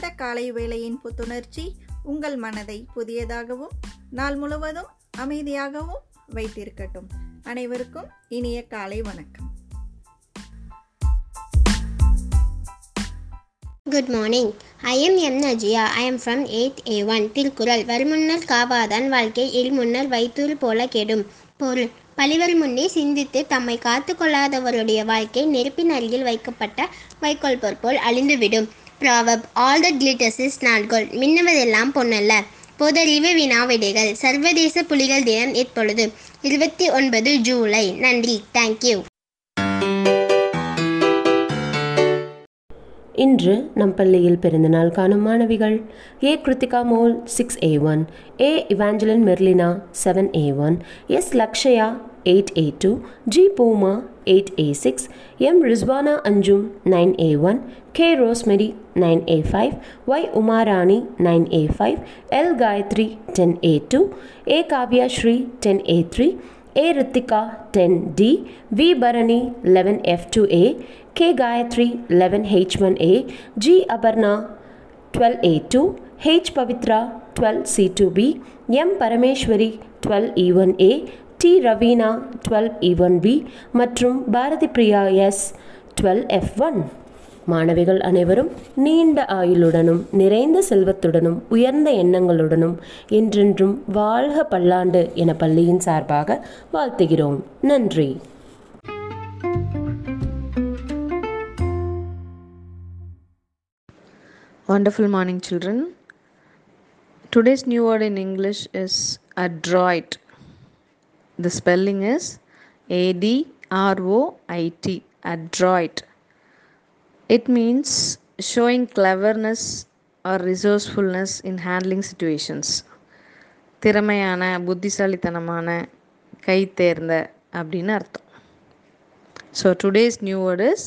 இந்த காலை வேளையின் புத்துணர்ச்சி உங்கள் மனதை புதியதாகவும் நாள் முழுவதும் அமைதியாகவும் வைத்திருக்கட்டும். அனைவருக்கும் இனிய காலை வணக்கம். Good morning I am am Najiya I am from from 8th A1. Thirukkural வருமுன்னர் காவாதான் வாழ்க்கை இல் முன்னர் வைத்தூறு போல கெடும் பொருள் பழிவர் முன்னே சிந்தித்து தம்மை காத்து கொள்ளாதவருடைய வாழ்க்கை நெருப்பின் அருகில் வைக்கப்பட்ட வைக்கோல் பொற்போல் அழிந்துவிடும் ப்ராவப் all the glitters is not gold மின்னுவதெல்லாம் பொன்னல்ல. பொதறிவு வினாவிடைகள். சர்வதேச புலிகள் தினம் இப்பொழுது இருபத்தி ஒன்பது ஜூலை. நன்றி. தேங்க்யூ இன்று நம் பள்ளியில் பிறந்தநாள் காணும் மாணவிகள் A. Krithika Mol six A one A. Evangeline Merlina seven A one S. Lakshaya 8A2, G. Puma 8A6, M. Rizwana Anjum 9A1, K. Rosemary 9A5, Y. Umarani 9A5, L. Gayatri 10A2, A. Kavya Shri 10A3, A. Ritika 10D, V. Barani 11F2A, K. Gayatri 11H1A, G. Abarna 12A2, H. Pavitra 12C2B, M. Parameshwari 12E1A, D Raveena twelve E one B மற்றும் Bharathi Priya S 12F1 மாணவிகள் அனைவரும் நீண்ட ஆயுளுடனும் நிறைந்த செல்வத்துடனும் உயர்ந்த எண்ணங்களுடனும் என்றென்றும் வாழ்க பல்லாண்டு என பள்ளியின் சார்பாக வாழ்த்துகிறோம் நன்றி Wonderful morning, children. Today's new word in English is adroit. The spelling is A D R O I T, adroit. It means showing cleverness or resourcefulness in handling situations. திறமையான புத்திசாலித்தனமான கை தேர்ந்த அப்படின்னு அர்த்தம் so today's new word is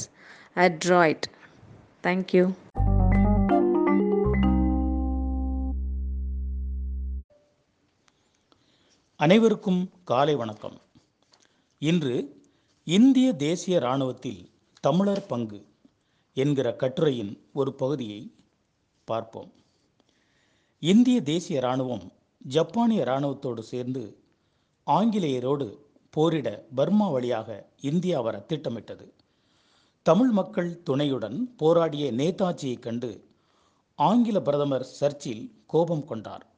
adroit. Thank அனைவருக்கும் காலை வணக்கம். இன்று இந்திய தேசிய இராணுவத்தில் தமிழர் பங்கு என்கிற கட்டுரையின் ஒரு பகுதியை பார்ப்போம். இந்திய தேசிய இராணுவம் ஜப்பானிய இராணுவத்தோடு சேர்ந்து ஆங்கிலேயரோடு போரிட பர்மா வழியாக இந்தியா வர திட்டமிட்டது. தமிழ் மக்கள் துணையுடன் போராடிய நேதாஜியைக் கண்டு ஆங்கில பிரதமர் சர்ச்சில் கோபம் கொண்டார்.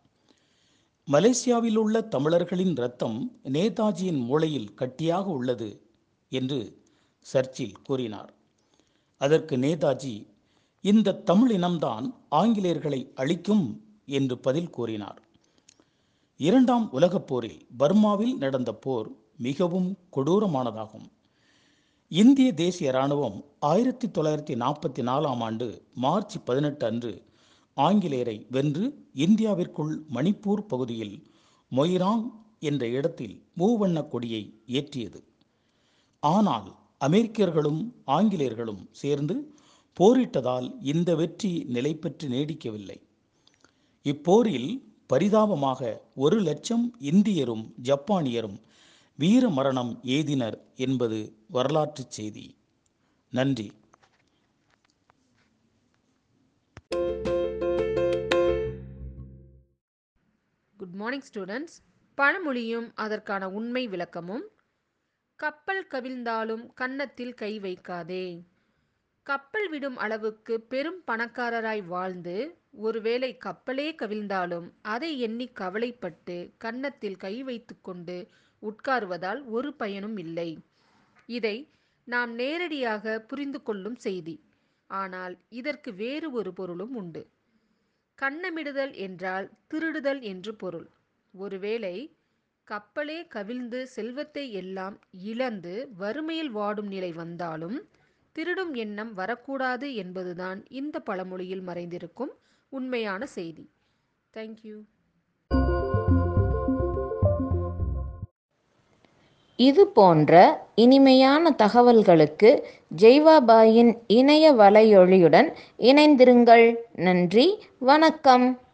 மலேசியாவில் உள்ள தமிழர்களின் இரத்தம் நேதாஜியின் மூளையில் கட்டியாக உள்ளது என்று சர்ச்சில் கூறினார். அதற்கு நேதாஜி இந்த தமிழ் இனம்தான் ஆங்கிலேயர்களை அழிக்கும் என்று பதில் கூறினார். இரண்டாம் உலகப் போரில் பர்மாவில் நடந்த போர் மிகவும் கொடூரமானதாகும். இந்திய தேசிய இராணுவம் ஆயிரத்தி தொள்ளாயிரத்தி நாற்பத்தி நாலாம் ஆண்டு மார்ச் பதினெட்டு அன்று ஆங்கிலேயரை வென்று இந்தியாவிற்குள் மணிப்பூர் பகுதியில் மொய்ராங் என்ற இடத்தில் மூவண்ண கொடியை ஏற்றியது. ஆனால் அமெரிக்கர்களும் ஆங்கிலேயர்களும் சேர்ந்து போரிட்டதால் இந்த வெற்றி நிலை பெற்று நீடிக்கவில்லை. இப்போரில் பரிதாபமாக ஒரு லட்சம் இந்தியரும் ஜப்பானியரும் வீர மரணம் எய்தினர் என்பது வரலாற்று செய்தி. நன்றி. குட் மார்னிங் ஸ்டூடெண்ட்ஸ் பழமொழியும் அதற்கான உண்மை விளக்கமும். கப்பல் கவிழ்ந்தாலும் கன்னத்தில் கை வைக்காதே. கப்பல் விடும் அளவுக்கு பெரும் பணக்காரராய் வாழ்ந்து ஒருவேளை கப்பலே கவிழ்ந்தாலும் அதை எண்ணி கவலைப்பட்டு கன்னத்தில் கை வைத்துக்கொண்டு உட்காருவதால் ஒரு பயனும் இல்லை. இதை நாம் நேரடியாக புரிந்து கொள்ளும் செய்தி. ஆனால் இதற்கு வேறு ஒரு பொருளும் உண்டு. கன்னமிடுதல் என்றால் திருடுதல் என்று பொருள். ஒருவேளை கப்பலே கவிழ்ந்து செல்வத்தை எல்லாம் இழந்து வறுமையில் வாடும் நிலை வந்தாலும் திருடும் எண்ணம் வரக்கூடாது என்பதுதான் இந்த பழமொழியில் மறைந்திருக்கும் உண்மையான செய்தி. தேங்க்யூ இது போன்ற இனிமையான தகவல்களுக்கு ஜெய்வாபாயின் இணைய வலையொலியுடன் இணைந்திருங்கள். நன்றி. வணக்கம்.